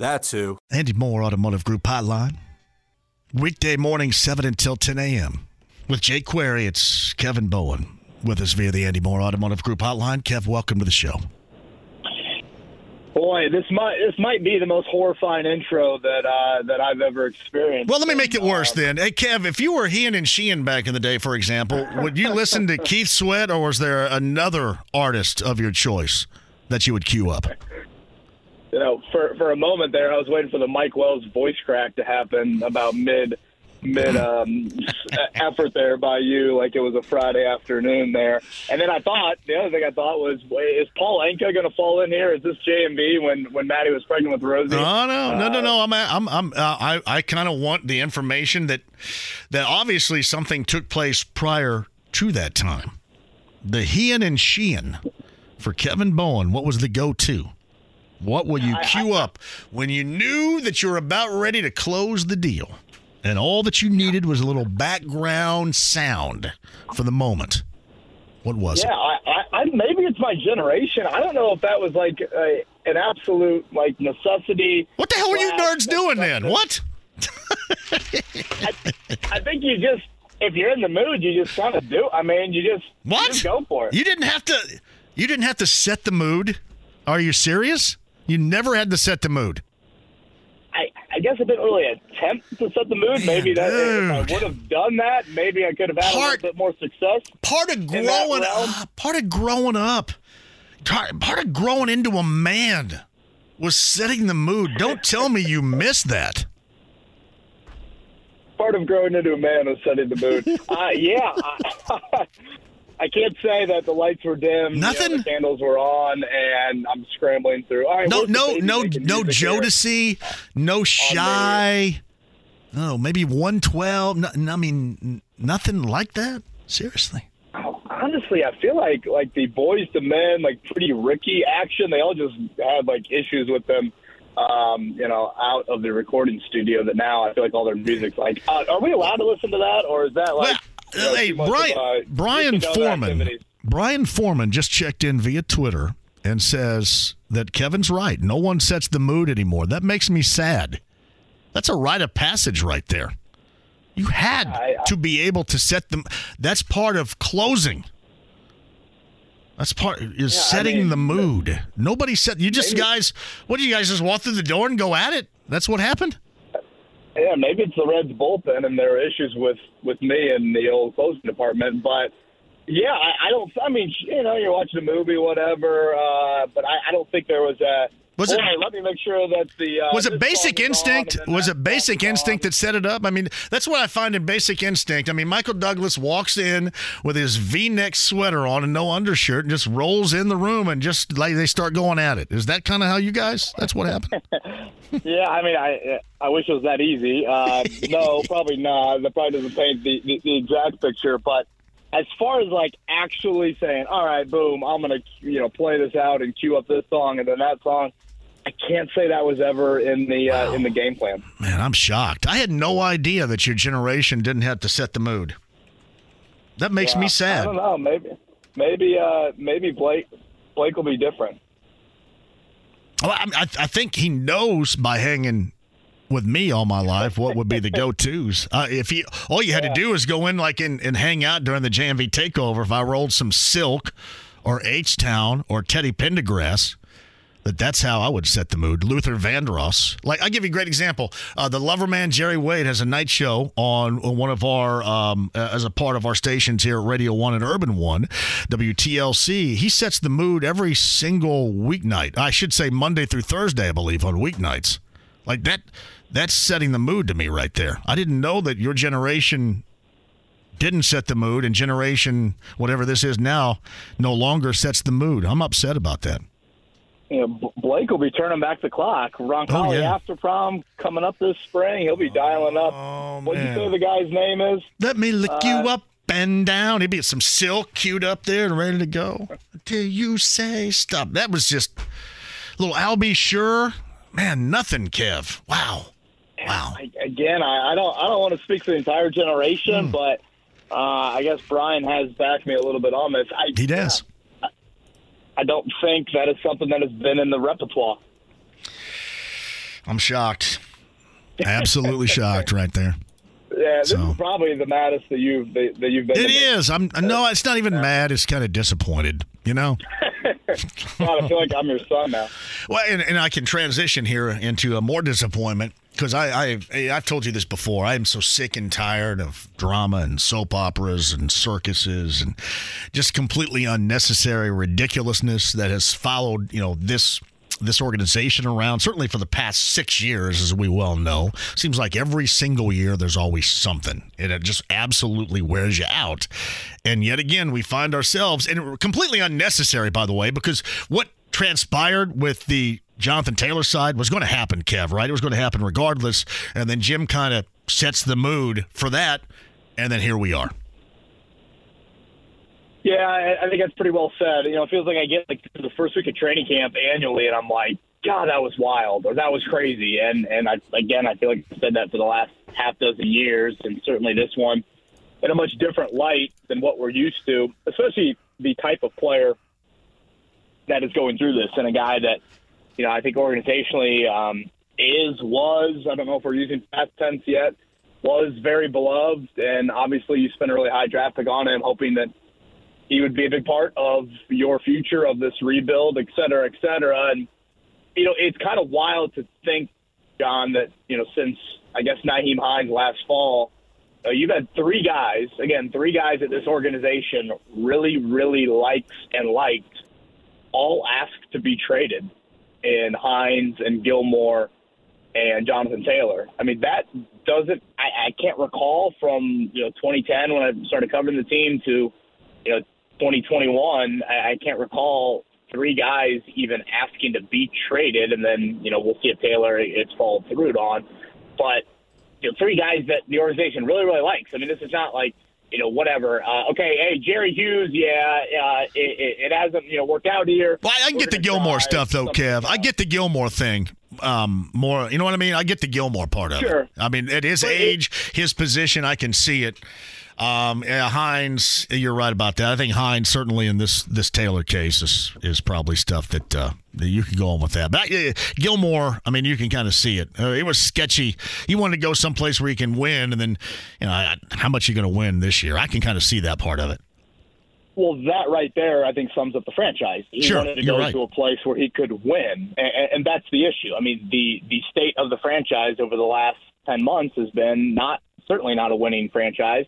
That's who. Andy Moore Automotive Group Hotline. Weekday morning, 7 until 10 a.m. With Jake Query, it's Kevin Bowen with us via the Andy Moore Automotive Group Hotline. Kev, welcome to the show. Boy, this might this might be the most horrifying intro that uh, that I've ever experienced. Well, let me make it worse then. Hey, Kev, if you were Hean and Sheehan back in the day, for example, would you listen to Keith Sweat, or was there another artist of your choice that you would queue up? You know, for for a moment there, I was waiting for the Mike Wells voice crack to happen about mid mid um, effort there by you, like it was a Friday afternoon there. And then I thought the other thing I thought was, is Paul Anka going to fall in here? Is this JMV when when Maddie was pregnant with Rosie? Oh no, no, no, no. I'm I'm I'm uh, I I kind of want the information that that obviously something took place prior to that time. The Hean and Sheehan for Kevin Bowen. What was the go-to? What will you queue up when you knew that you were about ready to close the deal and all that you needed was a little background sound for the moment? What was yeah, it? I, I, maybe it's my generation. I don't know if that was like a, an absolute like necessity. What the hell are you nerds doing then? What? I, I think you just if you're in the mood, you just kind of do. I mean, you just what? You just go for it. You didn't have to. You didn't have to set the mood. Are you serious? You never had to set the mood. I, I guess I didn't really attempt to set the mood. Maybe that if I would have done that, maybe I could have had a little bit more success. Part of growing up, part of growing up, part part of growing into a man was setting the mood. Don't tell me you missed that. Part of growing into a man was setting the mood. uh, yeah, I, I can't say that the lights were dim. you know, Nothing? the candles were on, and I'm scrambling through. All right, No, no, no, no here? Jodeci, no Shai. No, maybe one twelve. No, no, I mean nothing like that. Seriously. Oh, honestly, I feel like like the Boyz II Men, like pretty Ricky action. They all just had like issues with them. Um, you know, out of the recording studio. That now I feel like all their music's like. Uh, are we allowed to listen to that, or is that like? Hey, too much of, Brian, Brian Foreman. activities? Brian Foreman just checked in via Twitter and says that Kevin's right. No one sets the mood anymore. That makes me sad. That's a rite of passage right there. You had I- I- to be able to set them. That's part of closing. That's part is I setting mean, the mood. Nobody said you just maybe- guys. What do you guys just walk through the door and go at it? That's what happened. Yeah, maybe it's the Reds bullpen, and there are issues with with me and the old closing department. But yeah, I, I don't. I mean, you know, you're watching a movie, whatever. Uh, but I, I don't think there was a. Was it- let me make sure that the. Uh, was it basic song is on, instinct? Was that it basic instinct that set it up? I mean, that's what I find in basic instinct. I mean, Michael Douglas walks in with his V-neck sweater on and no undershirt and just rolls in the room and just like they start going at it. Is that kind of how you guys? That's what happened. Yeah, I mean, I I wish it was that easy. Uh, no, probably not. That probably doesn't paint the, the, the exact picture. But as far as like actually saying, all right, boom, I'm gonna you know play this out and cue up this song and then that song, I can't say that was ever in the uh, in the game plan. Man, I'm shocked. I had no idea that your generation didn't have to set the mood. That makes Yeah, me sad. I don't know. Maybe maybe uh, maybe Blake Blake will be different. Well, I, I, I think he knows by hanging with me all my life what would be the go-to's. Uh, if he, all you had to do is go in like and, and hang out during the JMV takeover. If I rolled some Silk or H Town or Teddy Pendergrass, But that's how I would set the mood. Luther Vandross. Like, I'll give you a great example. Uh, the Loverman Jerry Wade has a night show on, on one of our, um, as a part of our stations here at Radio 1 and Urban 1, WTLC. He sets the mood every single weeknight. I should say Monday through Thursday, I believe, on weeknights. Like, that. that's setting the mood to me right there. I didn't know that your generation didn't set the mood and generation, whatever this is now, no longer sets the mood. I'm upset about that you know, Blake will be turning back the clock. Roncalli Oh, yeah. after prom coming up this spring. He'll be dialing up. Oh, what do you say the guy's name is? Let me lick Uh, you up and down. He'd be some silk queued up there and ready to go. Till you say stop. That was just little Al B. Sure. Man, nothing, Kev. Wow. Wow. Again, I, I don't I don't want to speak for the entire generation, Hmm. but uh, I guess Brian has backed me a little bit on this. I, He does. I don't think that is something that has been in the repertoire. I'm shocked. Absolutely shocked right there. Yeah, this So- is probably the maddest that you've that, that you've been. It is. I'm no, it's not even mad. It's kind of disappointed, you know? God, I feel like I'm your son now. Well, and, and I can transition here into a more disappointment because I, I've I've told you this before. I am so sick and tired of drama and soap operas and circuses and just completely unnecessary ridiculousness that has followed you know this this organization around certainly for the past six years as we well know seems like every single year there's always something and it just absolutely wears you out and yet again we find ourselves and completely unnecessary by the way because what transpired with the Jonathan Taylor's side was going to happen, Kev, right? It was going to happen regardless. And then Jim kind of sets the mood for that. And then here we are. Yeah, I, I think that's pretty well said. You know, it feels like I get like the first week of training camp annually, and I'm like, God, that was wild, or that was crazy. And and I again, I feel like I've said that for the last half dozen years, and certainly this one in a much different light than what we're used to, especially the type of player that is going through this, and a guy that you know I think organizationally um, is was I don't know if we're using past tense yet was very beloved, and obviously you spent a really high draft pick on him, hoping that he would be a big part of your future of this rebuild, et cetera, et cetera. And you know, it's kind of wild to think, John, that you know since I guess Nyheim Hines last fall, uh, you've had three guys, again, three guys at this organization really, really likes and liked, all asked to be traded, in Hines and Gilmore and Jonathan Taylor. I mean, that doesn't. I, I can't recall from you know 2010 when I started covering the team to you know 2021. I, I can't recall three guys even asking to be traded, and then you know we'll see if Taylor it's followed through on. But you know, three guys that the organization really really likes. I mean, this is not like you know whatever. Uh, okay, hey Jerry Hughes, yeah, uh, it, it, it hasn't you know worked out here. Well, I can We're get the Gilmore stuff though, Kev. I get the Gilmore thing um, more. You know what I mean? I get the Gilmore part of Sure. it. I mean, at his But it- age, his position, I can see it. Um, yeah, Hines, you're right about that. I think Hines certainly in this this Taylor case is is probably stuff that, uh, you could go on with that. But uh, Gilmore, I mean, you can kind of see it. Uh, it was sketchy. He wanted to go someplace where he can win, and then you know I- how much you going to win this year. I can kind of see that part of it. Well, that right there, I think, sums up the franchise. He Sure, wanted to go right. to a place where he could win, and, and that's the issue. I mean, the the state of the franchise over the last ten months has been not certainly not a winning franchise.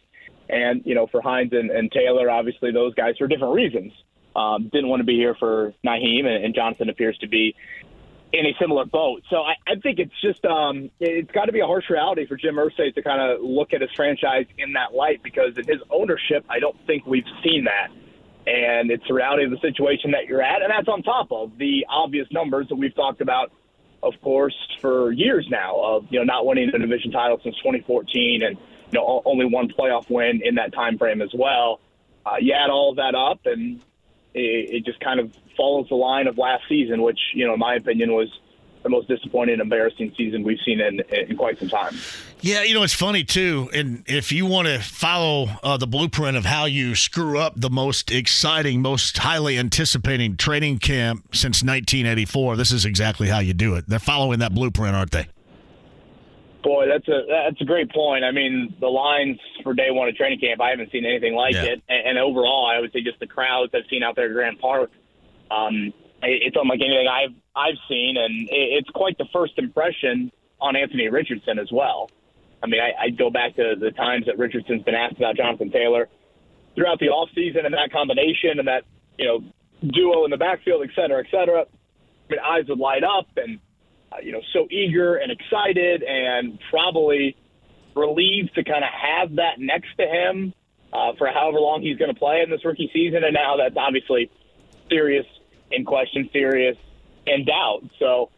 And you know, for Hines and, and Taylor, obviously those guys for different reasons um, didn't want to be here for Nyheim, and, and Jonathan appears to be in a similar boat. So I, I think it's just um, it's got to be a harsh reality for Jim Irsay to kind of look at his franchise in that light because in his ownership, I don't think we've seen that. And it's the reality of the situation that you're at, and that's on top of the obvious numbers that we've talked about, of course, for years now of you know not winning the division title since 2014, and you know only one playoff win in that time frame as well. Uh, you add all of that up, and it, it just kind of follows the line of last season, which you know, in my opinion, was the most disappointing, embarrassing season we've seen in in quite some time. Yeah, you know it's funny too, and if you want to follow uh, the blueprint of how you screw up the most exciting, most highly anticipating training camp since 1984, this is exactly how you do it. They're following that blueprint, aren't they? Boy, that's a that's a great point. I mean, the lines for day one of training camp, I haven't seen anything like Yeah. it. And, and overall, I would say just the crowds I've seen out there at Grand Park. Um, it's unlike anything I've I've seen, and it's quite the first impression on Anthony Richardson as well. I mean, I, I go back to the times that Richardson's been asked about Jonathan Taylor throughout the offseason and that combination and that you know duo in the backfield, et cetera, et cetera. I mean, eyes would light up, and you know, so eager and excited, and probably relieved to kind of have that next to him uh, for however long he's going to play in this rookie season. And now that's obviously serious in question, serious in doubt. So,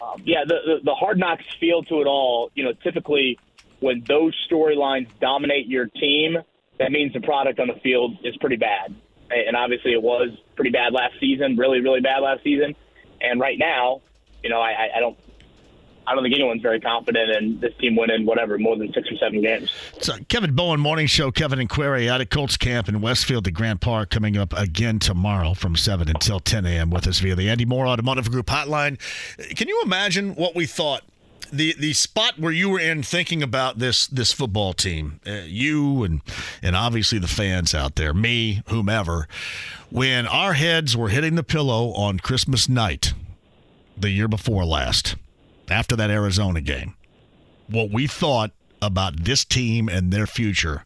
um, yeah, the, the, the hard knocks feel to it all. You know, typically when those storylines dominate your team, that means the product on the field is pretty bad. And obviously, it was pretty bad last season, really, really bad last season. And right now, you know, I, I don't I don't think anyone's very confident in this team winning whatever more than six or seven games. So Kevin Bowen Morning Show, Kevin and Query out at Colts Camp in Westfield at Grand Park coming up again tomorrow from seven until ten a.m. with us via the Andy Moore Automotive Group hotline. Can you imagine what we thought? The, the spot where you were in thinking about this this football team, uh, you and and obviously the fans out there, me, whomever, when our heads were hitting the pillow on Christmas night, the year before last, after that Arizona game, what we thought about this team and their future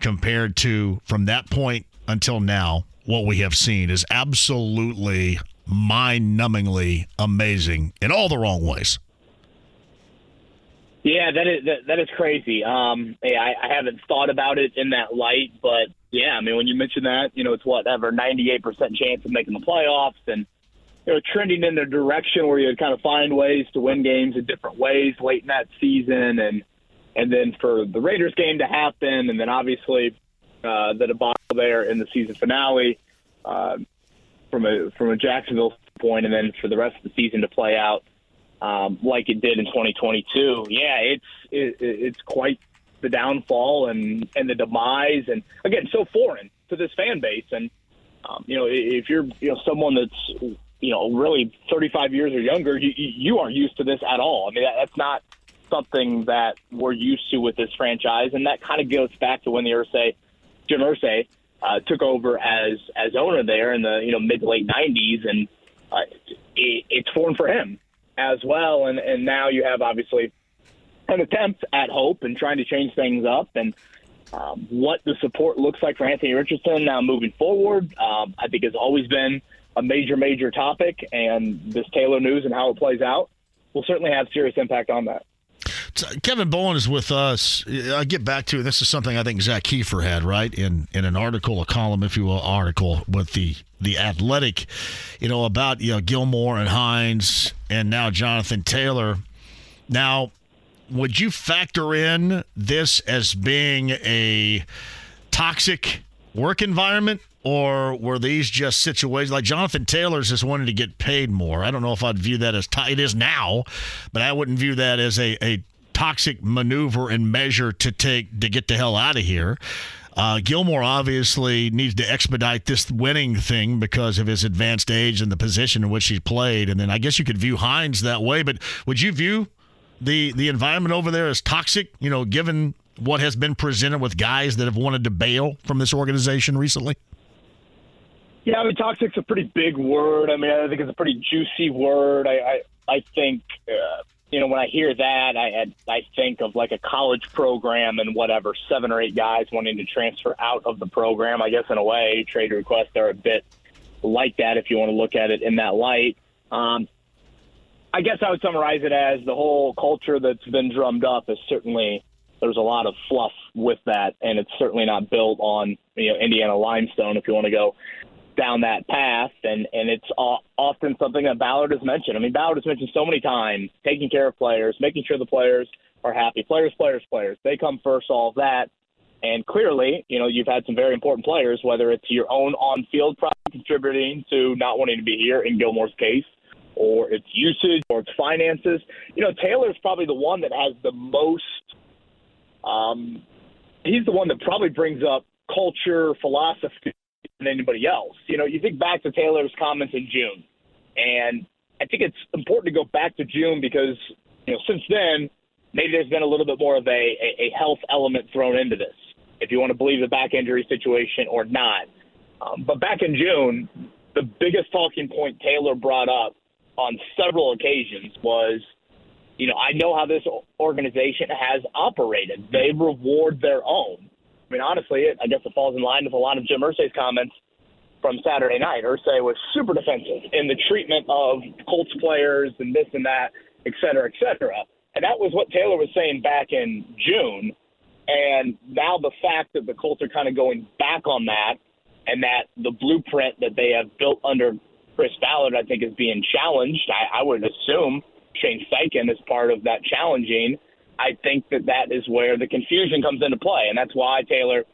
compared to from that point until now, what we have seen is absolutely mind numbingly amazing in all the wrong ways. Yeah, that is that, that is crazy. Um, yeah, I, I haven't thought about it in that light, but yeah, I mean, when you mention that, you know, it's whatever ninety eight percent chance of making the playoffs, and you know, trending in the direction where you kind of find ways to win games in different ways late in that season, and and then for the Raiders game to happen, and then obviously uh, the debacle there in the season finale uh, from a from a Jacksonville point, and then for the rest of the season to play out um, like it did in 2022. Yeah, it's it, it's quite the downfall and and the demise, and again, so foreign to this fan base, and um, you know, if you're you know someone that's you know, really 35 years or younger, you, you aren't used to this at all. I mean, that, that's not something that we're used to with this franchise, and that kind of goes back to when the Irsay, Jim Irsay, uh, took over as as owner there in the you know mid late 90s, and uh, it, it's foreign for him as well. And and now you have obviously an attempt at hope and trying to change things up and. Um, what the support looks like for Anthony Richardson now moving forward, um, I think has always been a major, major topic, and this Taylor news and how it plays out will certainly have serious impact on that. Kevin Bowen is with us. I get back to this is something I think Zak Keefer had right in in an article, a column, if you will, article with the the Athletic, you know about you know Gilmore and Hines and now Jonathan Taylor. Now, would you factor in this as being a toxic work environment or were these just situations like Jonathan Taylor's just wanted to get paid more? I don't know if I'd view that as t- it is now, but I wouldn't view that as a, a toxic maneuver and measure to take to get the hell out of here. Uh, Gilmore obviously needs to expedite this winning thing because of his advanced age and the position in which he played. And then I guess you could view Hines that way, but would you view the the environment over there as toxic? You know, given what has been presented with guys that have wanted to bail from this organization recently. Yeah, I mean, toxic's a pretty big word. I mean, I think it's a pretty juicy word. I, I, I think, uh, you know, when I hear that, I, I think of like a college program and whatever, seven or eight guys wanting to transfer out of the program. I guess in a way, trade requests are a bit like that if you want to look at it in that light. Um, I guess I would summarize it as the whole culture that's been drummed up is certainly there's a lot of fluff with that, and it's certainly not built on you know Indiana limestone. If you want to go down that path, and and it's often something that Ballard has mentioned. I mean, Ballard has mentioned so many times taking care of players, making sure the players are happy. Players, players, players. They come first. All of that, and clearly, you know, you've had some very important players, whether it's your own on-field product contributing to not wanting to be here in Gilmore's case, or it's usage, or it's finances. You know, Taylor's probably the one that has the most. Um, he's the one that probably brings up culture, philosophy, than anybody else. You know, you think back to Taylor's comments in June, and I think it's important to go back to June because you know since then maybe there's been a little bit more of a, a, a health element thrown into this, if you want to believe the back injury situation or not. Um, but back in June, the biggest talking point Taylor brought up on several occasions was, you know, I know how this organization has operated. They reward their own. I mean, honestly, I guess it falls in line with a lot of Jim Irsay's comments from Saturday night. Irsay was super defensive in the treatment of Colts players and this and that, et cetera, et cetera. And that was what Taylor was saying back in June. And now the fact that the Colts are kind of going back on that and that the blueprint that they have built under Chris Ballard, I think, is being challenged. I, I would assume Shane Steichen is part of that challenging. I think that that is where the confusion comes into play, and that's why Taylor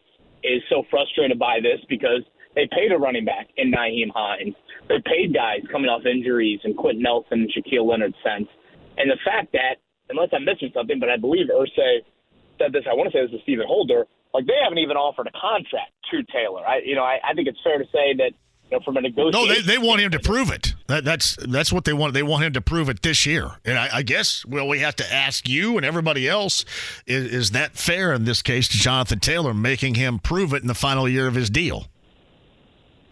is so frustrated by this because they paid a running back in Nyheim Hines. They paid guys coming off injuries and Quenton Nelson and Shaquille Leonard sense. And the fact that, unless I'm missing something, but I believe Irsay said this, I want to say this to Stephen Holder, like they haven't even offered a contract to Taylor. I, you know, I, I think it's fair to say that you know, from a negotiation. No, they, they want him to prove it. That, that's that's what they want. They want him to prove it this year. And I, I guess well, we have to ask you and everybody else: is, is that fair in this case to Jonathan Taylor, making him prove it in the final year of his deal?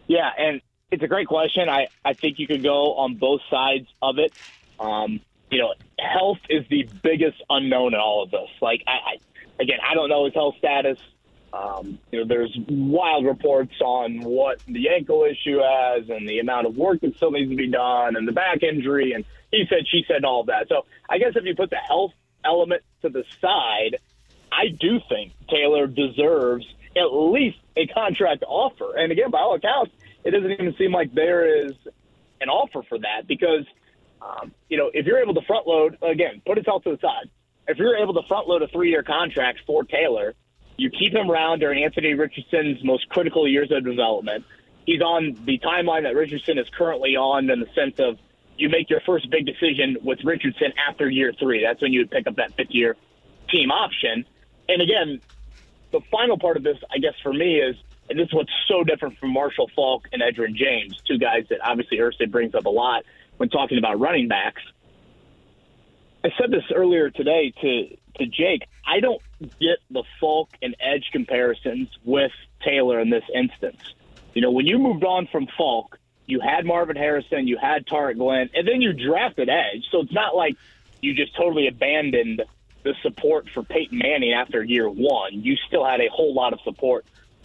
Yeah, and it's a great question. I I think you could go on both sides of it. Um, you know, health is the biggest unknown in all of this. Like, I, I again, I don't know his health status. Um, you know, there's wild reports on what the ankle issue has and the amount of work that still needs to be done and the back injury and he said, she said, and all of that. So I guess if you put the health element to the side, I do think Taylor deserves at least a contract offer. And again, by all accounts, it doesn't even seem like there is an offer for that because, um, you know, if you're able to front load, again, put his health to the side. If you're able to front load a three year contract for Taylor, you keep him around during Anthony Richardson's most critical years of development. He's on the timeline that Richardson is currently on in the sense of you make your first big decision with Richardson after year three. That's when you would pick up that fifth year team option. And again, the final part of this, I guess, for me is, and this is what's so different from Marshall Faulk and Edgerrin James, two guys that obviously Irsay brings up a lot when talking about running backs. I said this earlier today to to Jake. I don't get the Faulk and Edge comparisons with Taylor in this instance. You know, when you moved on from Faulk, you had Marvin Harrison, you had Tarik Glenn, and then you drafted Edge. So it's not like you just totally abandoned the support for Peyton Manning after year one. You still had a whole lot of support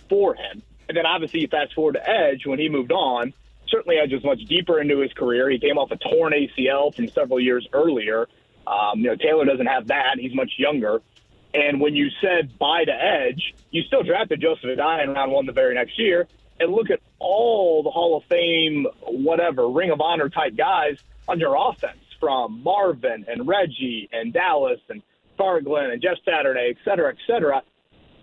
for him. And then obviously you fast forward to Edge when he moved on. Certainly Edge was much deeper into his career. He came off a torn ACL from several years earlier. Um, you know, Taylor doesn't have that. He's much younger. And when you said bye to Edge, you still drafted Joseph Addai in round one the very next year. And look at all the Hall of Fame, whatever, Ring of Honor type guys on your offense from Marvin and Reggie and Dallas and Farglen and Jeff Saturday, et cetera, et cetera.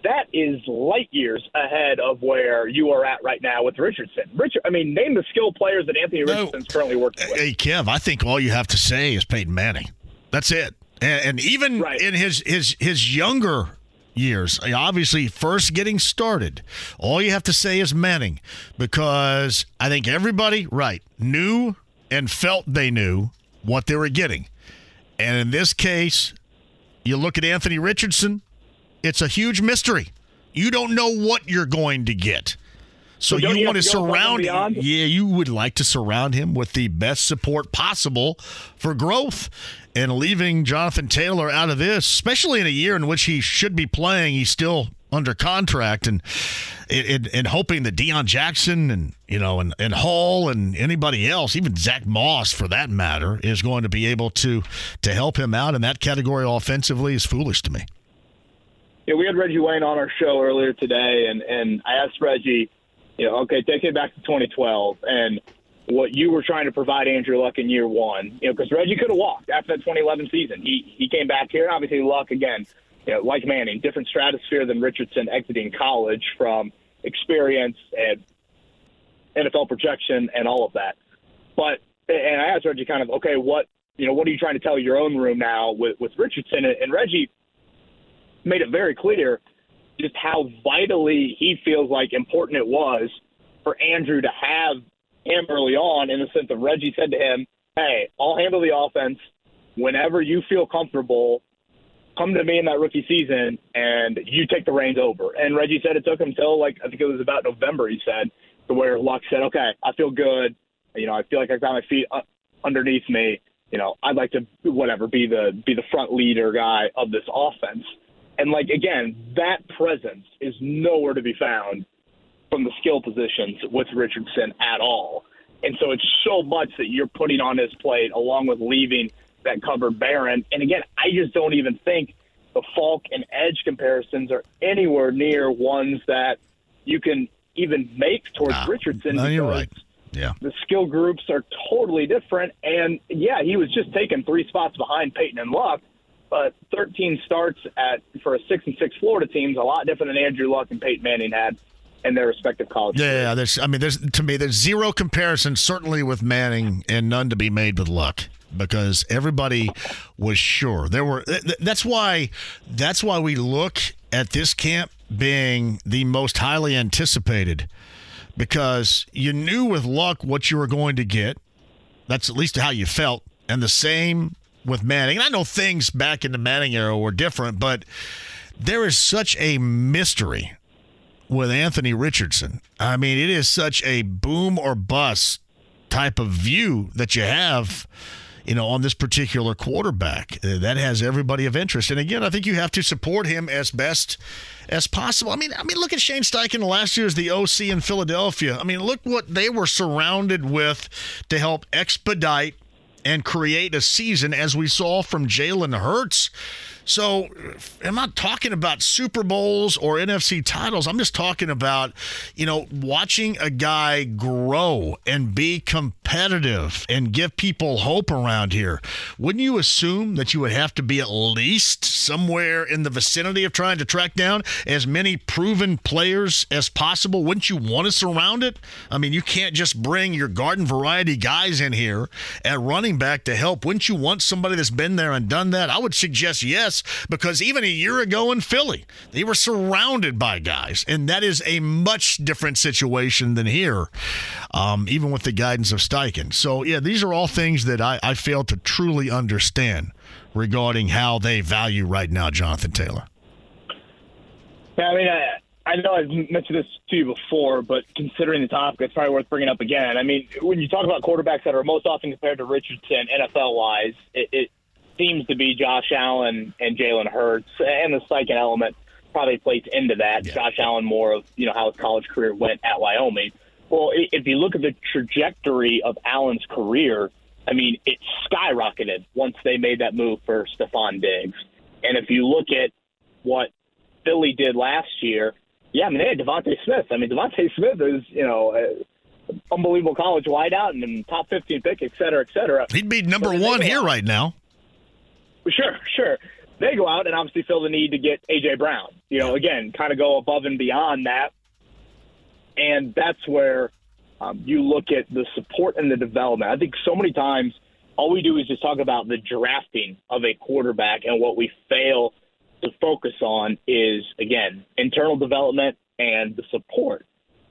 That is light years ahead of where you are at right now with Richardson. Richard, I mean, name the skill players that Anthony Richardson's no. currently working with. Hey, Kev, I think all you have to say is Peyton Manning. That's it. And, and even right. in his his his younger years, obviously first getting started, all you have to say is Manning because I think everybody right knew and felt they knew what they were getting. And in this case, you look at Anthony Richardson, it's a huge mystery. You don't know what you're going to get. So, so you want to surround him. Yeah, you would like to surround him with the best support possible for growth. And leaving Jonathan Taylor out of this, especially in a year in which he should be playing, he's still under contract and and, and hoping that Deon Jackson and you know and, and Hall and anybody else, even Zach Moss for that matter, is going to be able to to help him out in that category offensively is foolish to me. Yeah, we had Reggie Wayne on our show earlier today, and and I asked Reggie you know, okay, take it back to 2012 and what you were trying to provide Andrew Luck in year one. You know, because Reggie could have walked after that 2011 season. He he came back here, and obviously Luck again, you know, like Manning, different stratosphere than Richardson exiting college from experience and NFL projection and all of that. But and I asked Reggie kind of, okay, what you know, what are you trying to tell your own room now with with Richardson? And Reggie made it very clear just how vitally he feels like important it was for Andrew to have him early on in the sense of Reggie said to him, Hey, I'll handle the offense. Whenever you feel comfortable, come to me in that rookie season and you take the reins over. And Reggie said it took him till like I think it was about November, he said, to where Luck said, "Okay, I feel good. You know, I feel like I got my feet uh, underneath me. You know, I'd like to whatever be the be the front leader guy of this offense." And like again, that presence is nowhere to be found from the skill positions with Richardson at all. And so it's so much that you're putting on his plate along with leaving that covered Barron. And again, I just don't even think the Faulk and Edge comparisons are anywhere near ones that you can even make towards Nah, Richardson. no, you're right. Yeah. The skill groups are totally different. And yeah, he was just taking three spots behind Peyton and Luck, but 13 starts at for a six and six Florida team is a lot different than Andrew Luck and Peyton Manning had in their respective college. Yeah, yeah, there's. I mean, there's to me, there's zero comparison, certainly with Manning, and none to be made with Luck, because everybody was sure there were. th- th- That's why. That's why we look at this camp being the most highly anticipated, because you knew with Luck what you were going to get. That's at least how you felt, and the same with Manning. And I know things back in the Manning era were different, but there is such a mystery with Anthony Richardson. I mean, it is such a boom or bust type of view that you have, you know, on this particular quarterback. Uh, That has everybody of interest. And again, I think you have to support him as best as possible. I mean, I mean, look at Shane Steichen last year as the OC in Philadelphia. I mean, look what they were surrounded with to help expedite and create a season as we saw from Jalen Hurts. So I'm not talking about Super Bowls or NFC titles. I'm just talking about, you know, watching a guy grow and be competitive and give people hope around here. Wouldn't you assume that you would have to be at least somewhere in the vicinity of trying to track down as many proven players as possible? Wouldn't you want to surround it? I mean, you can't just bring your garden variety guys in here at running back to help. Wouldn't you want somebody that's been there and done that? I would suggest yes, because even a year ago in Philly, they were surrounded by guys, and that is a much different situation than here, um, even with the guidance of Steichen. So, yeah, these are all things that I, I fail to truly understand regarding how they value right now Jonathan Taylor. Yeah, I mean, I, I know I've mentioned this to you before, but considering the topic, it's probably worth bringing up again. I mean, when you talk about quarterbacks that are most often compared to Richardson, NFL wise, it, it seems to be Josh Allen and Jalen Hurts, and the Steichen element probably plays into that. Yeah. Josh Allen more of you know how his college career went at Wyoming. Well, if you look at the trajectory of Allen's career, I mean, it skyrocketed once they made that move for Stefon Diggs. And if you look at what Philly did last year, yeah, I mean, they had DeVonta Smith. I mean, DeVonta Smith is, you know, a unbelievable college wideout and top 15 pick, et cetera, et cetera. He'd be number one here right now. Sure, sure. They go out and obviously feel the need to get A.J. Brown. You know, again, kind of go above and beyond that. And that's where um, you look at the support and the development. I think so many times all we do is just talk about the drafting of a quarterback, and what we fail to focus on is, again, internal development and the support.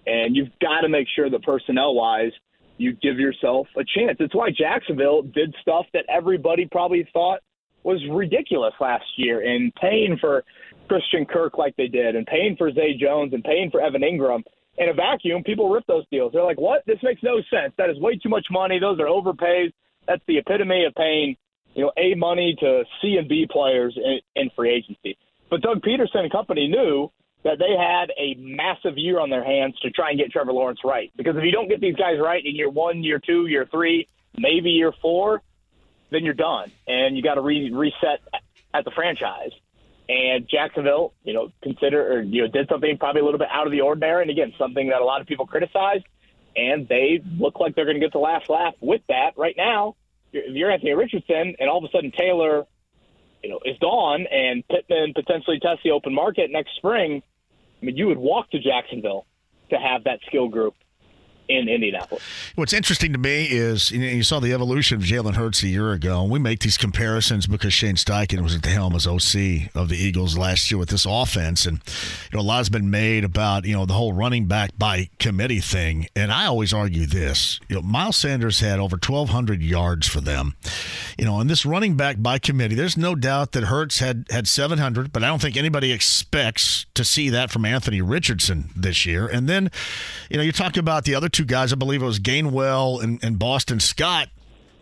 And you've got to make sure that personnel wise, you give yourself a chance. It's why Jacksonville did stuff that everybody probably thought was ridiculous last year in paying for Christian Kirk like they did and paying for Zay Jones and paying for Evan Engram. In a vacuum, people rip those deals. They're like, what? This makes no sense. That is way too much money. Those are overpays. That's the epitome of paying, you know, A money to C and B players in, in free agency. But Doug Pederson and company knew that they had a massive year on their hands to try and get Trevor Lawrence right. Because if you don't get these guys right in year one, year two, year three, maybe year four, then you're done, and you got to re- reset at the franchise. And Jacksonville, you know, consider or you know did something probably a little bit out of the ordinary, and again, something that a lot of people criticized. And they look like they're going to get the last laugh with that right now. If you're Anthony Richardson, and all of a sudden Taylor, you know, is gone, and Pittman potentially tests the open market next spring, I mean, you would walk to Jacksonville to have that skill group in Indianapolis. What's interesting to me is you, know, you saw the evolution of Jalen Hurts a year ago. And we make these comparisons because Shane Steichen was at the helm as OC of the Eagles last year with this offense, and you know a lot has been made about you know the whole running back by committee thing. And I always argue this: you know, Miles Sanders had over 1,200 yards for them. You know, and this running back by committee, there's no doubt that Hurts had had 700, but I don't think anybody expects to see that from Anthony Richardson this year. And then, you know, you talk about the other two guys, I believe it was Gainwell and, and Boston Scott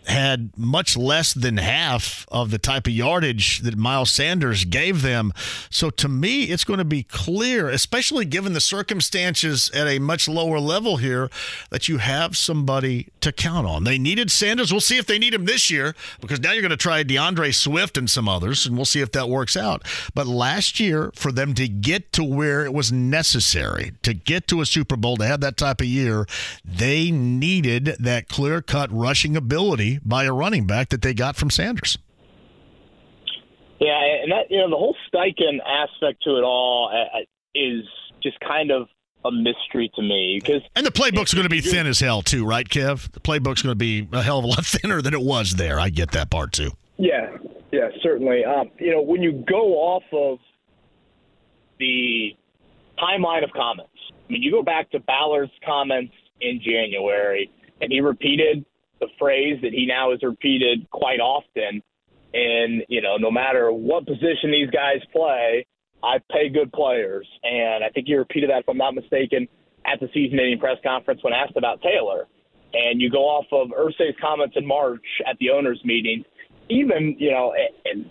had much less than half of the type of yardage that Miles Sanders gave them. So to me, it's going to be clear, especially given the circumstances at a much lower level here, that you have somebody to count on. They needed Sanders. We'll see if they need him this year because now you're going to try D'Andre Swift and some others, and we'll see if that works out. But last year, for them to get to where it was necessary to get to a Super Bowl, to have that type of year, they needed that clear cut rushing ability by a running back that they got from Sanders. Yeah, and that you know the whole Steichen aspect to it all uh, is just kind of a mystery to me because and the playbook's going to be thin as hell too, right, Kev? The playbook's going to be a hell of a lot thinner than it was there. I get that part too. Yeah, yeah, certainly. Um, you know, when you go off of the timeline of comments, I mean, you go back to Ballard's comments in January, and he repeated the phrase that he now has repeated quite often. And, you know, no matter what position these guys play, I pay good players. And I think he repeated that, if I'm not mistaken, at the season ending press conference when asked about Taylor. And you go off of Irsay's comments in March at the owners' meeting, even, you know, and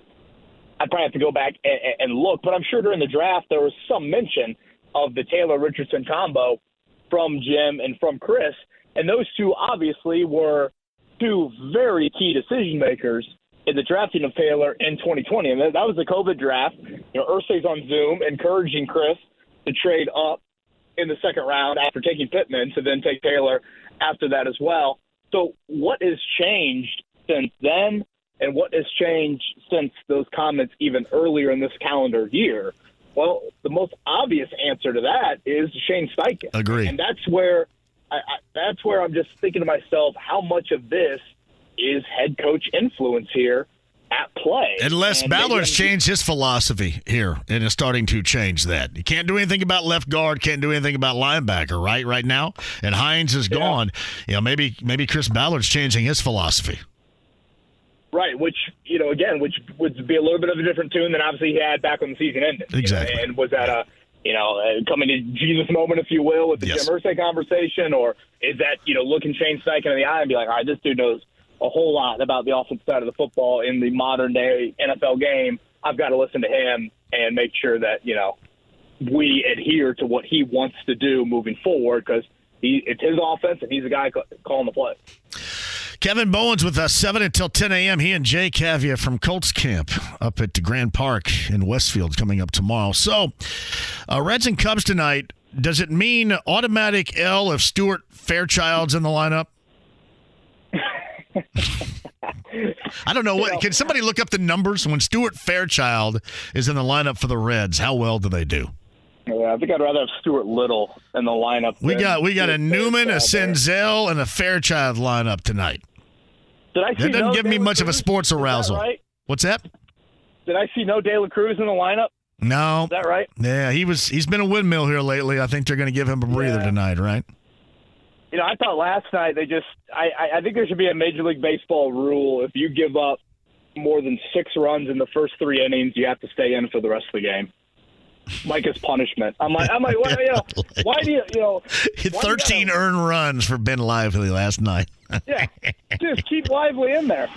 I probably have to go back and, and look, but I'm sure during the draft there was some mention of the Taylor Richardson combo from Jim and from Chris. And those two obviously were two very key decision makers in the drafting of Taylor in 2020. And that was the COVID draft. You know, Irsay's on Zoom encouraging Chris to trade up in the second round after taking Pittman to then take Taylor after that as well. So what has changed since then? And what has changed since those comments even earlier in this calendar year? Well, the most obvious answer to that is Shane Steichen. Agree. And that's where I, I, that's where I'm just thinking to myself, how much of this is head coach influence here at play? Unless And Ballard's changed his philosophy here and is starting to change that. You can't do anything about left guard, can't do anything about linebacker, right? Right now, and Hines is gone. You know, maybe maybe Chris Ballard's changing his philosophy. Right, which you know, again, which would be a little bit of a different tune than obviously he had back when the season ended. you know, Exactly. and was that a you know uh, coming to Jesus moment, if you will, with the Yes. Jim Irsay conversation, or is that you know looking Shane Steichen in the eye and be like, all right, this dude knows a whole lot about the offensive side of the football in the modern day NFL game. I've got to listen to him and make sure that you know we adhere to what he wants to do moving forward because he it's his offense and he's the guy ca- calling the play. Kevin Bowens with us 7 until 10 a.m. He and Jake Query from Colts Camp up at Grand Park in Westfield coming up tomorrow. So, uh, Reds and Cubs tonight. Does it mean automatic L if Stuart Fairchild's in the lineup? I don't know what. Can somebody look up the numbers when Stuart Fairchild is in the lineup for the Reds? How well do they do? Yeah, I think I'd rather have Stuart Little in the lineup. We got we got a Newman, a there. Senzel, and a Fairchild lineup tonight. Did I see That doesn't no give me La much of a Cruz? sports arousal. right? What's that? Did I see no De La Cruz in the lineup? No, Is that right? Yeah, he was. He's been a windmill here lately. I think they're going to give him a breather Yeah. tonight, right? You know, I thought last night they just. I, I I think there should be a Major League Baseball rule: if you give up more than six runs in the first three innings, you have to stay in for the rest of the game. Like as punishment. I'm like, I'm like, why, you know, why do you, you know, do you Thirteen gotta- earned runs for Ben Lively last night. Yeah, just keep lively in there.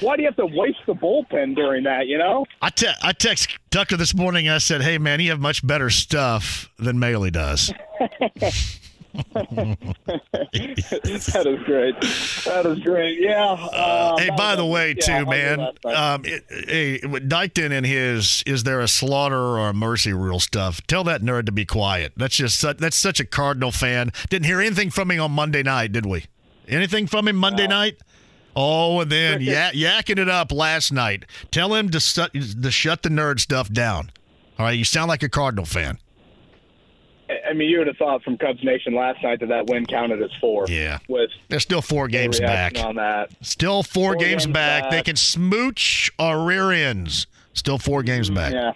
Why do you have to waste the bullpen during that? You know. I te- I text Tucker this morning. and I said, "Hey man, you have much better stuff than Maile does." that is great. That is great. Yeah. Uh, hey, by the way, yeah, too, man. Um, it, hey, Dykton and his "Is there a slaughter or a mercy rule?" stuff. Tell that nerd to be quiet. That's just that's such a Cardinal fan. Didn't hear anything from him on Monday night, did we? Anything from him Monday night? Oh, and then ya- yakking it up last night. Tell him to, su- to shut the nerd stuff down. All right, you sound like a Cardinal fan. I mean, you would have thought from Cubs Nation last night that that win counted as four. Yeah. With They're still four games back. on that. Still four, Four games, games back. back. They can smooch our rear ends. Still four games back. Yeah.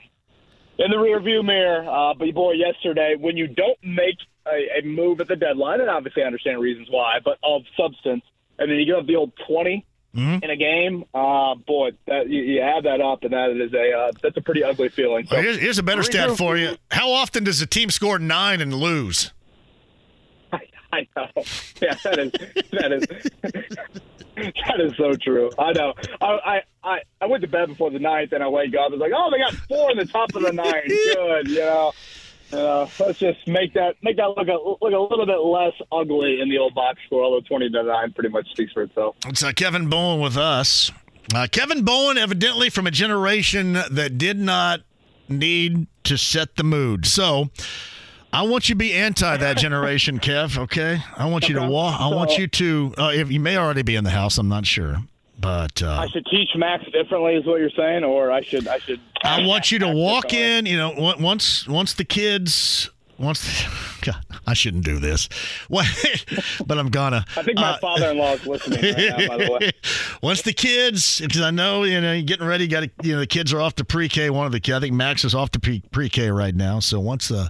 In the rearview mirror, uh, but boy, yesterday when you don't make a, a move at the deadline, and obviously I understand reasons why, but of substance, and then you give up the old 20 Mm-hmm. in a game, uh, boy, that, you, you add that up, and that is a uh, that's a pretty ugly feeling. So, here's, here's a better stat regroup. for you. How often does a team score nine and lose? I, I know. Yeah, that is that is that is so true. I know. I, I I I went to bed before the ninth, and I wake up. It's like, oh, they got four in the top of the ninth. Good, you know. Uh, let's just make that make that look a look a little bit less ugly in the old box score. Although twenty to nine pretty much speaks for itself. It's uh, Kevin Bowen with us. Uh, Kevin Bowen, evidently from a generation that did not need to set the mood. So I want you to be anti that generation, Kev. Okay, I want you to walk. I want you to. Uh, if you may already be in the house, I'm not sure, but uh, I should teach Max differently, is what you're saying, or I should I should. I want you to Max walk differently. in. You know, once once the kids. Once, God, I shouldn't do this, What- but I'm gonna. I think my Uh, father-in-law is listening right now. By the way. Once the kids, because I know you know you're getting ready. Got to, you know the kids are off to pre-K. One of the kids, I think Max is off to pre- pre-K right now. So once uh,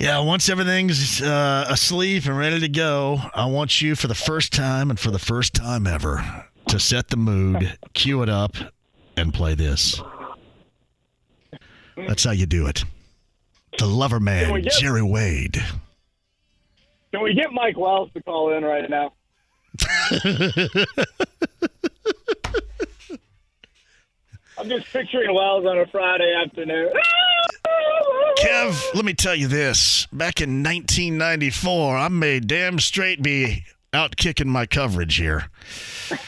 yeah, once everything's uh, asleep and ready to go, I want you for the first time and for the first time ever to set the mood, cue it up, and play this. That's how you do it. The lover we man, get- Jerry Wade. Can we get Mike Wells to call in right now? I'm just picturing Wells on a Friday afternoon. Kev, let me tell you this. Back in 1994, I made damn straight be out kicking my coverage here.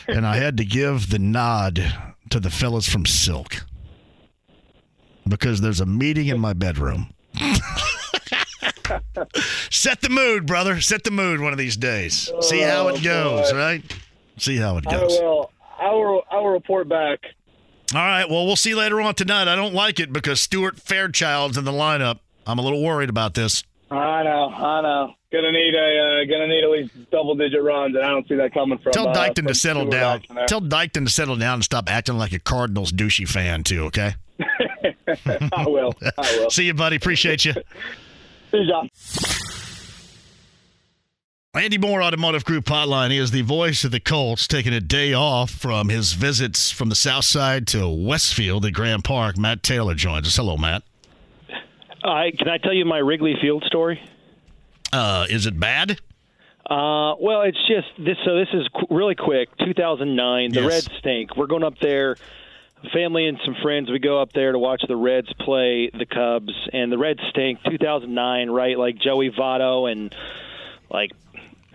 And I had to give the nod to the fellas from Silk because there's a meeting in my bedroom. Set the mood, brother. Set the mood one of these days. See oh, how it Oh, goes, boy. right? See how it I goes. will. I will. I will report back. All right. Well, we'll see later on tonight. I don't like it because Stuart Fairchild's in the lineup. I'm a little worried about this. I know. I know. Gonna need a. Uh, gonna need at least double digit runs, and I don't see that coming from. Tell uh, Dykton from to settle down. Tell Dykton to settle down and stop acting like a Cardinals douchey fan too. Okay. I will. I will. See you, buddy. Appreciate you. See you, John. Andy Mohr, Automotive Group Hotline. He is the voice of the Colts, taking a day off from his visits from the South Side to Westfield at Grand Park. Matt Taylor joins us. Hello, Matt. I can I tell you my Wrigley Field story? Uh, is it bad? Uh, well, it's just this. So this is qu- really quick. 2009, the Yes. Reds stink. We're going up there, family and some friends. We go up there to watch the Reds play the Cubs, and the Reds stink. 2009, right? Like Joey Votto and like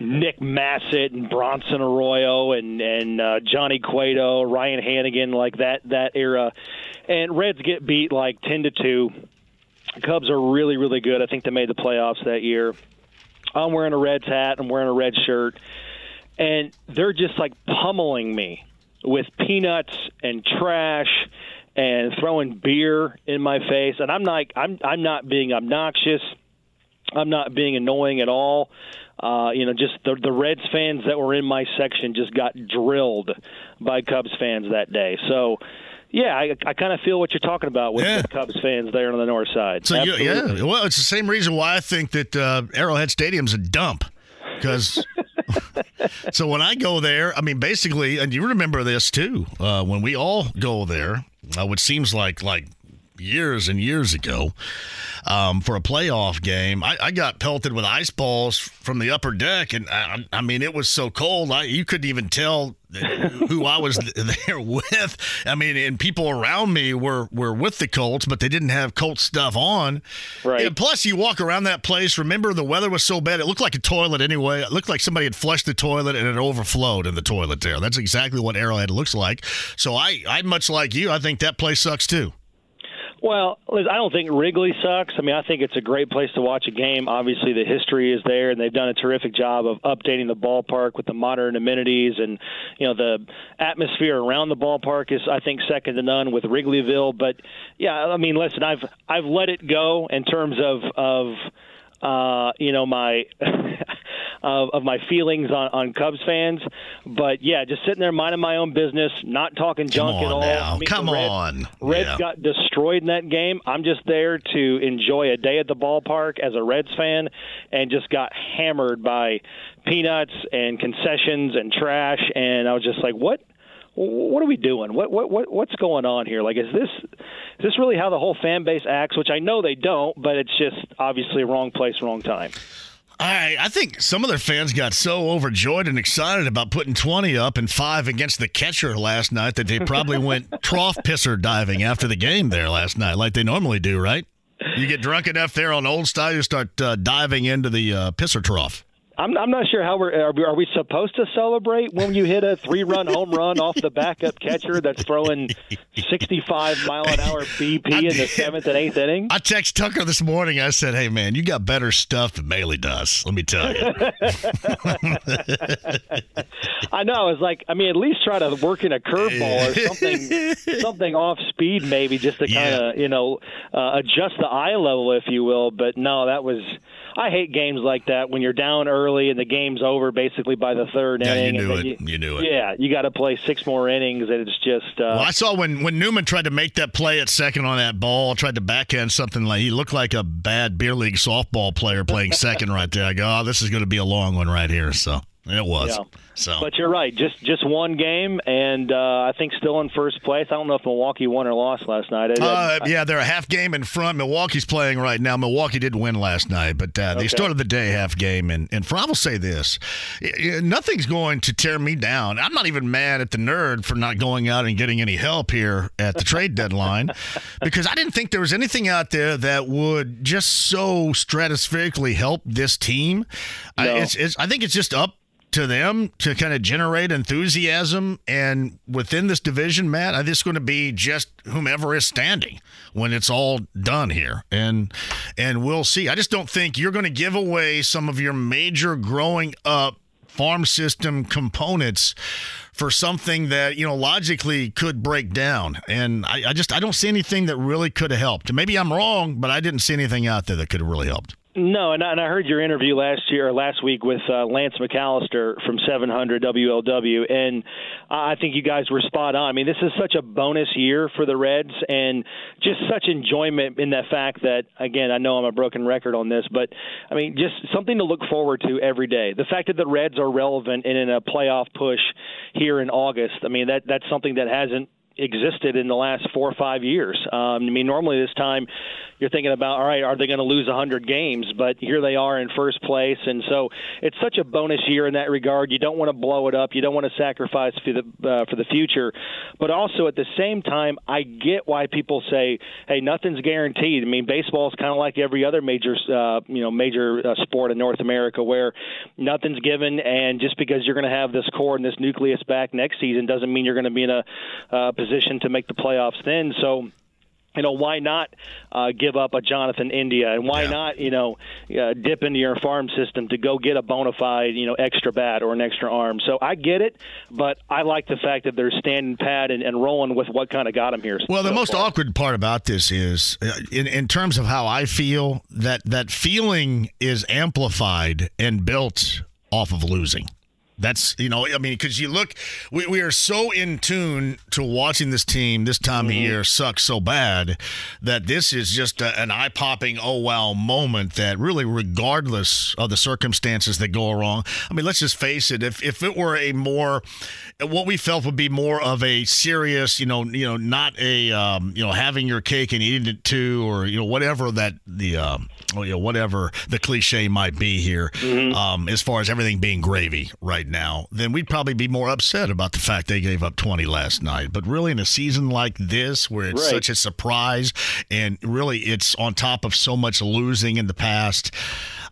Nick Masset and Bronson Arroyo and and uh, Johnny Cueto, Ryan Hanigan, like that that era. And Reds get beat like 10 to two. Cubs are really really good. I think they made the playoffs that year. I'm wearing a Reds hat. I'm wearing a red shirt, and they're just like pummeling me with peanuts and trash and throwing beer in my face. And I'm like I'm. I'm not being obnoxious. I'm not being annoying at all. Uh, you know, just the, the Reds fans that were in my section just got drilled by Cubs fans that day. So, yeah, I, I kind of feel what you're talking about with Yeah. the Cubs fans there on the north side. So you, yeah, well, it's the same reason why I think that uh, Arrowhead Stadium's a dump. Because so when I go there, I mean, basically, and you remember this too, uh, when we all go there, uh, which seems like like years and years ago, um, for a playoff game, I, I got pelted with ice balls from the upper deck, and I, I mean, it was so cold, I, you couldn't even tell who I was there with. I mean, and people around me were were with the Colts, but they didn't have Colts stuff on. Right. And plus, you walk around that place. Remember, the weather was so bad; it looked like a toilet anyway. It looked like somebody had flushed the toilet and it overflowed in the toilet there. That's exactly what Arrowhead looks like. So I, I much like you, I think that place sucks too. Well, Liz, I don't think Wrigley sucks. I mean, I think it's a great place to watch a game. Obviously, the history is there, and they've done a terrific job of updating the ballpark with the modern amenities, and you know the atmosphere around the ballpark is, I think, second to none with Wrigleyville. But yeah, I mean, listen, I've I've let it go in terms of of uh, you know, my of, of my feelings on, on Cubs fans. But yeah, just sitting there minding my own business, not talking junk at all. now. I mean, Come on. Reds Yeah. got destroyed in that game. I'm just there to enjoy a day at the ballpark as a Reds fan, and just got hammered by peanuts and concessions and trash. And I was just like, what? What are we doing? What what what what's going on here? Like, is this is this really how the whole fan base acts? Which I know they don't, but it's just obviously wrong place, wrong time. I I think some of their fans got so overjoyed and excited about putting 20 up and five against the catcher last night that they probably went trough pisser diving after the game there last night, like they normally do, right? You get drunk enough there on Old Style, you start uh, diving into the uh, pisser trough. I'm, I'm not sure how we're are we, are we supposed to celebrate when you hit a three run home run off the backup catcher that's throwing 65 mile an hour BP in the seventh and eighth inning. I text Tucker this morning. I said, "Hey man, you got better stuff than Maile does. Let me tell you." I know. I was like, I mean, at least try to work in a curveball or something, something off speed, maybe just to kind of you know uh, adjust the eye level, if you will. But no, that was. I hate games like that when you're down early and the game's over basically by the third Yeah, you knew it. then You knew it. Yeah, you got to play six more innings, and it's just. Uh, Well, I saw when, when Newman tried to make that play at second on that ball, tried to backhand something like he looked like a bad beer league softball player playing second right there. I go, oh, this is going to be a long one right here. So it was. Yeah. So But you're right. Just just one game, and uh, I think still in first place. I don't know if Milwaukee won or lost last night. I- Uh, yeah, they're a half game in front. Milwaukee's playing right now. Milwaukee didn't win last night, but uh, they started the day half game. And, and for, I will say this nothing's going to tear me down. I'm not even mad at the nerd for not going out and getting any help here at the trade deadline because I didn't think there was anything out there that would just so stratospherically help this team. I, it's, it's, I think it's just up to them to kind of generate enthusiasm. And within this division, Matt, I think going to be just whomever is standing when it's all done here. And and we'll see. I just don't think you're going to give away some of your major growing up farm system components for something that you know logically could break down and I, I just i don't see anything that really could have helped maybe i'm wrong but i didn't see anything out there that could have really helped No, and I, and I heard your interview last year or last week with uh, Lance McAlister from 700 WLW, and I think you guys were spot on. I mean, this is such a bonus year for the Reds, and just such enjoyment in the fact that, again, I know I'm a broken record on this, but I mean, just something to look forward to every day. The fact that the Reds are relevant and in a playoff push here in August, I mean, that that's something that hasn't existed in the last four or five years. Um, I mean, normally this time you're thinking about, all right, are they going to lose 100 games? But here they are in first place, and so it's such a bonus year in that regard. You don't want to blow it up. You don't want to sacrifice for the uh, for the future, but also at the same time, I get why people say, hey, nothing's guaranteed. I mean, baseball is kind of like every other major, uh, you know, major uh, sport in North America where nothing's given, and just because you're going to have this core and this nucleus back next season doesn't mean you're going to be in a uh, position to make the playoffs then. So you know why not uh, give up a Jonathan India and why Yeah. not you know uh, dip into your farm system to go get a bona fide you know extra bat or an extra arm. So I get it, but I like the fact that they're standing pat and, and rolling with what kind of got them here. Well, the most far. awkward part about this is, uh, in in terms of how I feel, that that feeling is amplified and built off of losing. That's you know, I mean, because you look, we, we are so in tune to watching this team this time of year suck so bad that this is just a, an eye popping oh wow moment that really, regardless of the circumstances that go wrong, I mean, let's just face it. If if it were a more, what we felt would be more of a serious, you know, you know, not a, um, you know, having your cake and eating it too, or you know, whatever that the, um, oh, you know, whatever the cliche might be here, um, as far as everything being gravy right now, then we'd probably be more upset about the fact they gave up 20 last night. But really, in a season like this, where it's Right. such a surprise and really it's on top of so much losing in the past,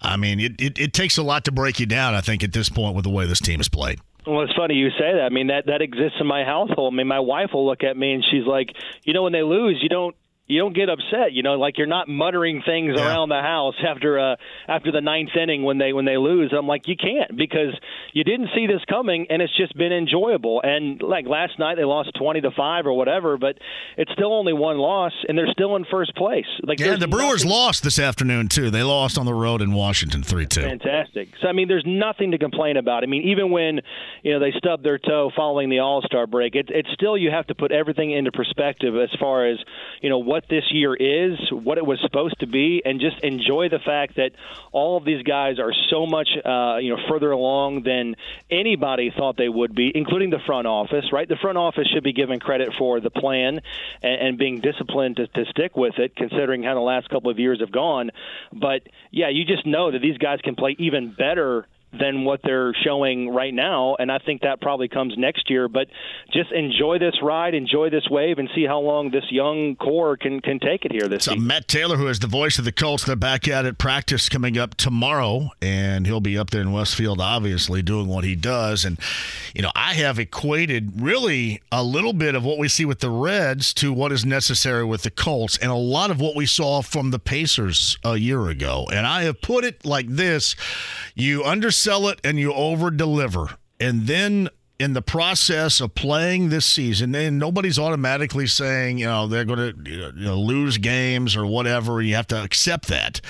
I mean, it, it, it takes a lot to break you down, I think, at this point with the way this team has played. Well, it's funny you say that. I mean, that that exists in my household. I mean, my wife will look at me and she's like, you know, when they lose, you don't you don't get upset. You know, like you're not muttering things yeah. around the house after uh, after the ninth inning when they when they lose. I'm like, you can't because you didn't see this coming, and it's just been enjoyable. And like last night, they lost twenty to five or whatever, but it's still only one loss, and they're still in first place. Like, yeah, the Brewers nothing... lost this afternoon too. They lost on the road in Washington three two. Fantastic. So I mean, there's nothing to complain about. I mean, even when you know they stubbed their toe following the All Star break, it, it's still you have to put everything into perspective as far as you know what this year is, what it was supposed to be, and just enjoy the fact that all of these guys are so much uh, you know further along than anybody thought they would be, including the front office. Right, the front office should be given credit for the plan and, and being disciplined to, to stick with it, considering how the last couple of years have gone. But yeah, you just know that these guys can play even better than what they're showing right now. And I think that probably comes next year. But just enjoy this ride, enjoy this wave, and see how long this young core can can take it here this so season. Matt Taylor, who is the voice of the Colts, they're back at it practice coming up tomorrow, and he'll be up there in Westfield, obviously doing what he does. And you know, I have equated really a little bit of what we see with the Reds to what is necessary with the Colts, and a lot of what we saw from the Pacers a year ago. And I have put it like this: you understand sell it and you over deliver. And then in the process of playing this season, and nobody's automatically saying, you know, they're going to you know, lose games or whatever. You have to accept that.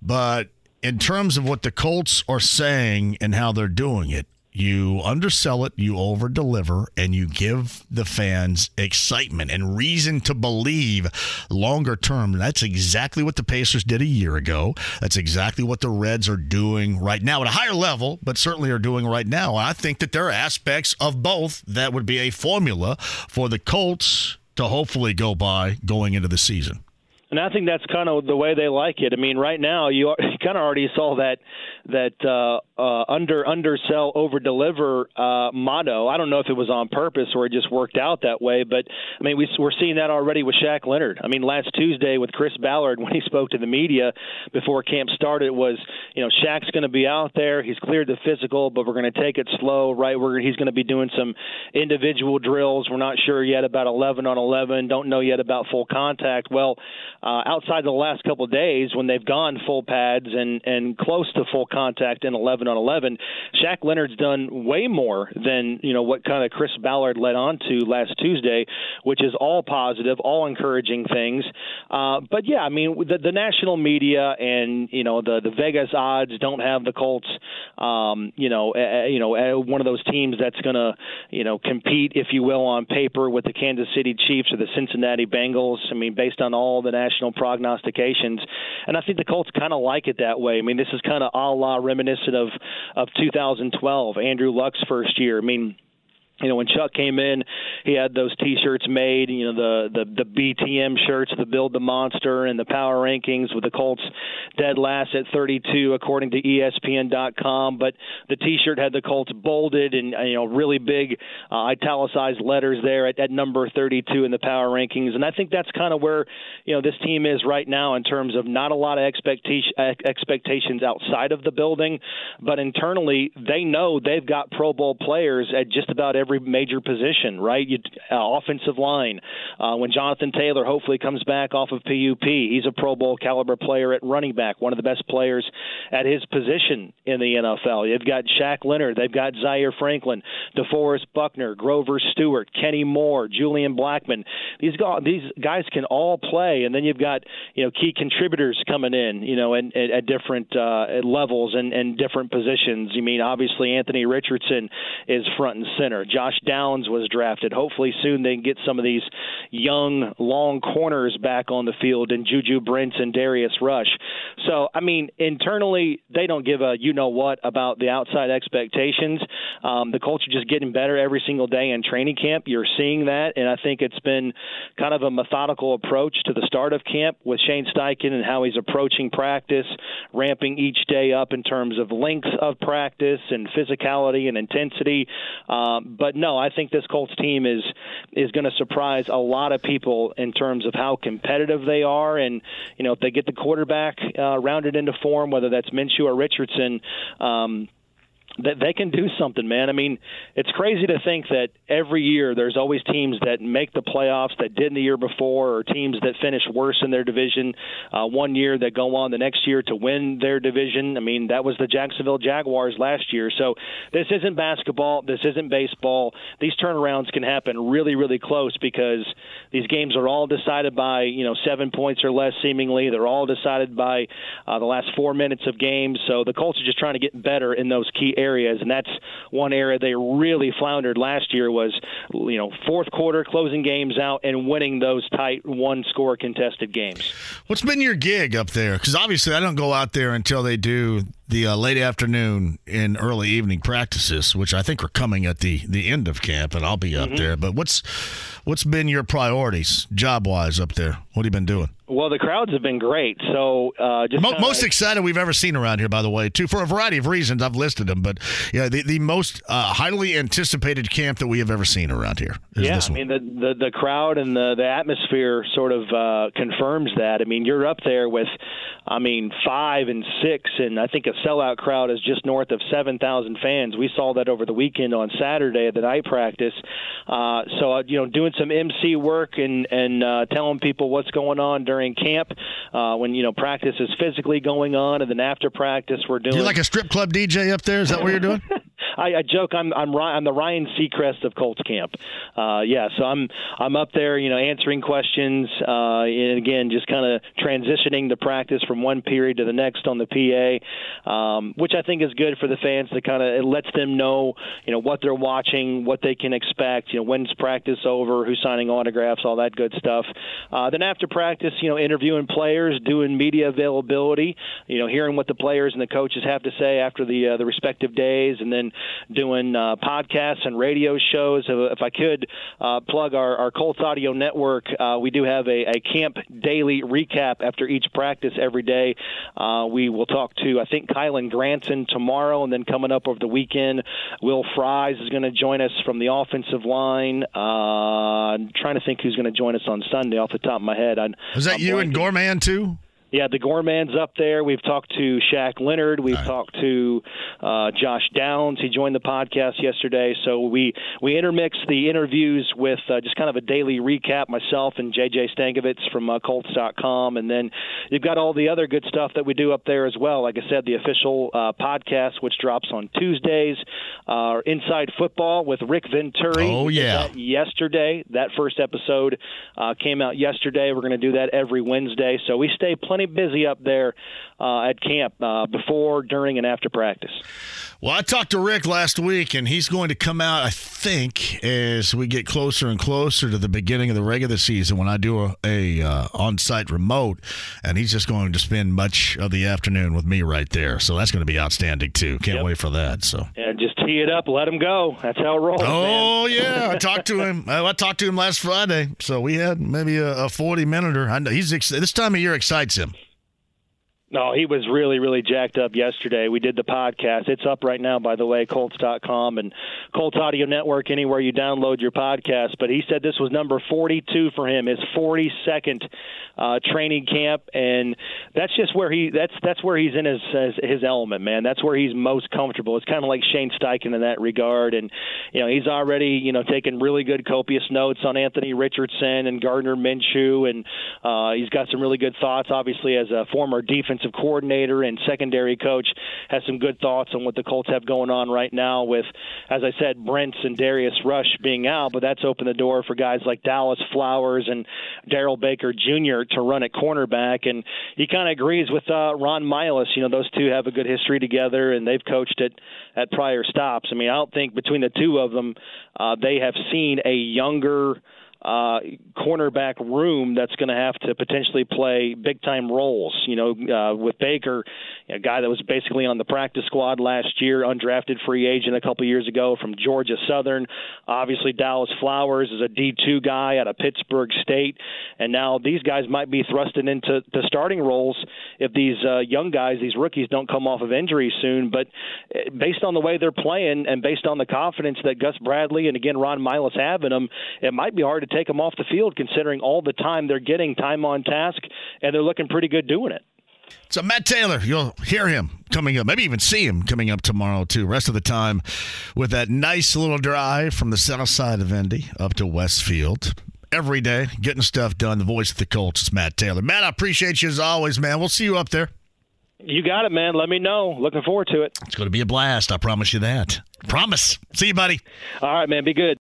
But in terms of what the Colts are saying and how they're doing it, you undersell it, you over deliver, and you give the fans excitement and reason to believe longer term. That's exactly what the Pacers did a year ago. That's exactly what the Reds are doing right now at a higher level, but certainly are doing right now. I think that there are aspects of both that would be a formula for the Colts to hopefully go by going into the season. And I think that's kind of the way they like it. I mean, right now you, you kind of already saw that that uh, uh, under undersell over deliver uh, motto. I don't know if it was on purpose or it just worked out that way, but I mean we, we're seeing that already with Shaq Leonard. I mean, last Tuesday with Chris Ballard when he spoke to the media before camp started was you know Shaq's going to be out there. He's cleared the physical, but we're going to take it slow. Right, we're he's going to be doing some individual drills. We're not sure yet about 11 on 11. Don't know yet about full contact. Well, uh, outside the last couple of days when they've gone full pads and and close to full contact in 11 on 11. Shaq Leonard's done way more than you know what kind of Chris Ballard led on to last Tuesday, which is all positive, all encouraging things. Uh, but yeah, I mean the, the national media and you know the the Vegas odds don't have the Colts, um, you know, uh, you know uh, one of those teams that's going to you know compete, if you will, on paper with the Kansas City Chiefs or the Cincinnati Bengals. I mean, based on all the national prognostications, and I think the Colts kind of like it that way. I mean, this is kind of a la reminiscent of of 2012, Andrew Luck's first year. I mean you know when Chuck came in, he had those T-shirts made. You know the the the BTM shirts, the Build the Monster, and the Power Rankings with the Colts dead last at 32 according to ESPN.com. But the T-shirt had the Colts bolded and you know really big uh, italicized letters there at, at number 32 in the Power Rankings. And I think that's kind of where you know this team is right now in terms of not a lot of expectation expectations outside of the building, but internally they know they've got Pro Bowl players at just about every major position, right? You, uh, offensive line. Uh, when Jonathan Taylor hopefully comes back off of PUP, he's a Pro Bowl caliber player at running back, one of the best players at his position in the NFL. You've got Shaq Leonard, they've got Zaire Franklin, DeForest Buckner, Grover Stewart, Kenny Moore, Julian Blackmon. These guys, these guys can all play, and then you've got you know key contributors coming in, you know, at, at different uh, levels and, and different positions. You mean obviously Anthony Richardson is front and center. Downs was drafted. Hopefully soon they can get some of these young long corners back on the field and Juju Brents and Darius Rush. So I mean internally they don't give a you know what about the outside expectations. Um, the culture just getting better every single day in training camp. You're seeing that, and I think it's been kind of a methodical approach to the start of camp with Shane Steichen and how he's approaching practice, ramping each day up in terms of length of practice and physicality and intensity. Um, but no, I think this Colts team is is going to surprise a lot of people in terms of how competitive they are, and you know if they get the quarterback uh, rounded into form, whether that's Minshew or Richardson. Um, that they can do something, man. I mean, it's crazy to think that every year there's always teams that make the playoffs that didn't the year before, or teams that finish worse in their division uh, one year that go on the next year to win their division. I mean, that was the Jacksonville Jaguars last year. So this isn't basketball. This isn't baseball. These turnarounds can happen really, really close because these games are all decided by you know seven points or less. Seemingly, they're all decided by uh, the last four minutes of games. So the Colts are just trying to get better in those key areas, and that's one area they really floundered last year was you know fourth quarter closing games out and winning those tight one score contested games. What's been your gig up there? Because obviously I don't go out there until they do the uh, late afternoon and early evening practices, which I think are coming at the the end of camp, and I'll be up mm-hmm. there. But what's what's been your priorities job wise up there? What have you been doing? Well, the crowds have been great. So, uh, just Mo- most excited we've ever seen around here, by the way, too, for a variety of reasons. I've listed them, but yeah, the, the most uh, highly anticipated camp that we have ever seen around here. yeah, I mean the, the the crowd and the the atmosphere sort of uh, confirms that. I mean, you're up there with, I mean, five and six, and I think a sellout crowd is just north of seven thousand fans. We saw that over the weekend on Saturday at the night practice. Uh, so, uh, you know, doing some MC work and and uh, telling people what's going on during during camp uh, when you know practice is physically going on, and then after practice we're doing. You're like a strip club DJ up there. Is that what you're doing? I, I joke I'm I'm I'm the Ryan Seacrest of Colts camp. Uh, yeah, so I'm I'm up there, you know, answering questions, uh, and again, just kind of transitioning the practice from one period to the next on the PA, um, which I think is good for the fans to kind of it lets them know, you know, what they're watching, what they can expect, you know, when's practice over, who's signing autographs, all that good stuff. Uh, then after practice, you know, interviewing players, doing media availability, you know, hearing what the players and the coaches have to say after the uh, the respective days, and then doing uh, podcasts and radio shows. If I could uh, plug our, our Colts Audio Network, uh, we do have a, a, camp daily recap after each practice every day. Uh, we will talk to, I think, Kylen Granson tomorrow, and then coming up over the weekend, Will Fries is going to join us from the offensive line. Uh, I'm trying to think who's going to join us on Sunday off the top of my head. I, is that I'm you and Gorman too? Yeah, the Gorman's up there. We've talked to Shaq Leonard. We've right. talked to uh, Josh Downs. He joined the podcast yesterday. So we we intermix the interviews with uh, just kind of a daily recap. Myself and JJ Stankevitz from uh, Colts.com, and then you've got all the other good stuff that we do up there as well. Like I said, the official uh, podcast, which drops on Tuesdays. Uh, Inside Football with Rick Venturi. Oh yeah, that yesterday that first episode uh, came out yesterday. We're going to do that every Wednesday. So we stay plenty plenty busy up there uh, at camp uh, before, during, and after practice. Well, I talked to Rick last week, and he's going to come out, I think, as we get closer and closer to the beginning of the regular season when I do a, a uh, on-site remote, and he's just going to spend much of the afternoon with me right there. So that's going to be outstanding too. Can't yep. wait for that. So yeah, just tee it up, let him go. That's how it rolls. Oh man. yeah, I talked to him. I talked to him last Friday, so we had maybe a, a forty minute or i he's this time of year excites him. No, he was really, really jacked up yesterday. We did the podcast. It's up right now, by the way, Colts.com and Colts Audio Network, anywhere you download your podcast. But he said this was number 42 for him, his 42nd uh, training camp, and that's just where he that's that's where he's in his, his his element, man. That's where he's most comfortable. It's kind of like Shane Steichen in that regard, and you know he's already you know taking really good copious notes on Anthony Richardson and Gardner Minshew, and uh, he's got some really good thoughts. Obviously, as a former defensive coordinator and secondary coach, has some good thoughts on what the Colts have going on right now with, as I said, Brents and Darius Rush being out, but that's opened the door for guys like Dallas Flowers and Darrell Baker Jr to run at cornerback, and he kind of agrees with uh, Ron Milus. You know, those two have a good history together, and they've coached at at prior stops. I mean, I don't think between the two of them, uh, they have seen a younger uh, cornerback room that's going to have to potentially play big time roles. You know, uh, with Baker, a guy that was basically on the practice squad last year, undrafted free agent a couple years ago from Georgia Southern. Obviously, Dallas Flowers is a D2 guy out of Pittsburg State, and now these guys might be thrusted into the starting roles if these uh, young guys, these rookies, don't come off of injury soon. But uh, based on the way they're playing and based on the confidence that Gus Bradley and again Ron Milus have in them, it might be hard to take them off the field considering all the time they're getting time on task, and they're looking pretty good doing it. So Matt Taylor, you'll hear him coming up, maybe even see him coming up tomorrow too. Rest of the time with that nice little drive from the south side of Indy up to Westfield. Every day, getting stuff done. The voice of the Colts is Matt Taylor. Matt, I appreciate you as always, man. We'll see you up there. You got it, man. Let me know. Looking forward to it. It's going to be a blast. I promise you that. Promise. See you, buddy. All right, man. Be good.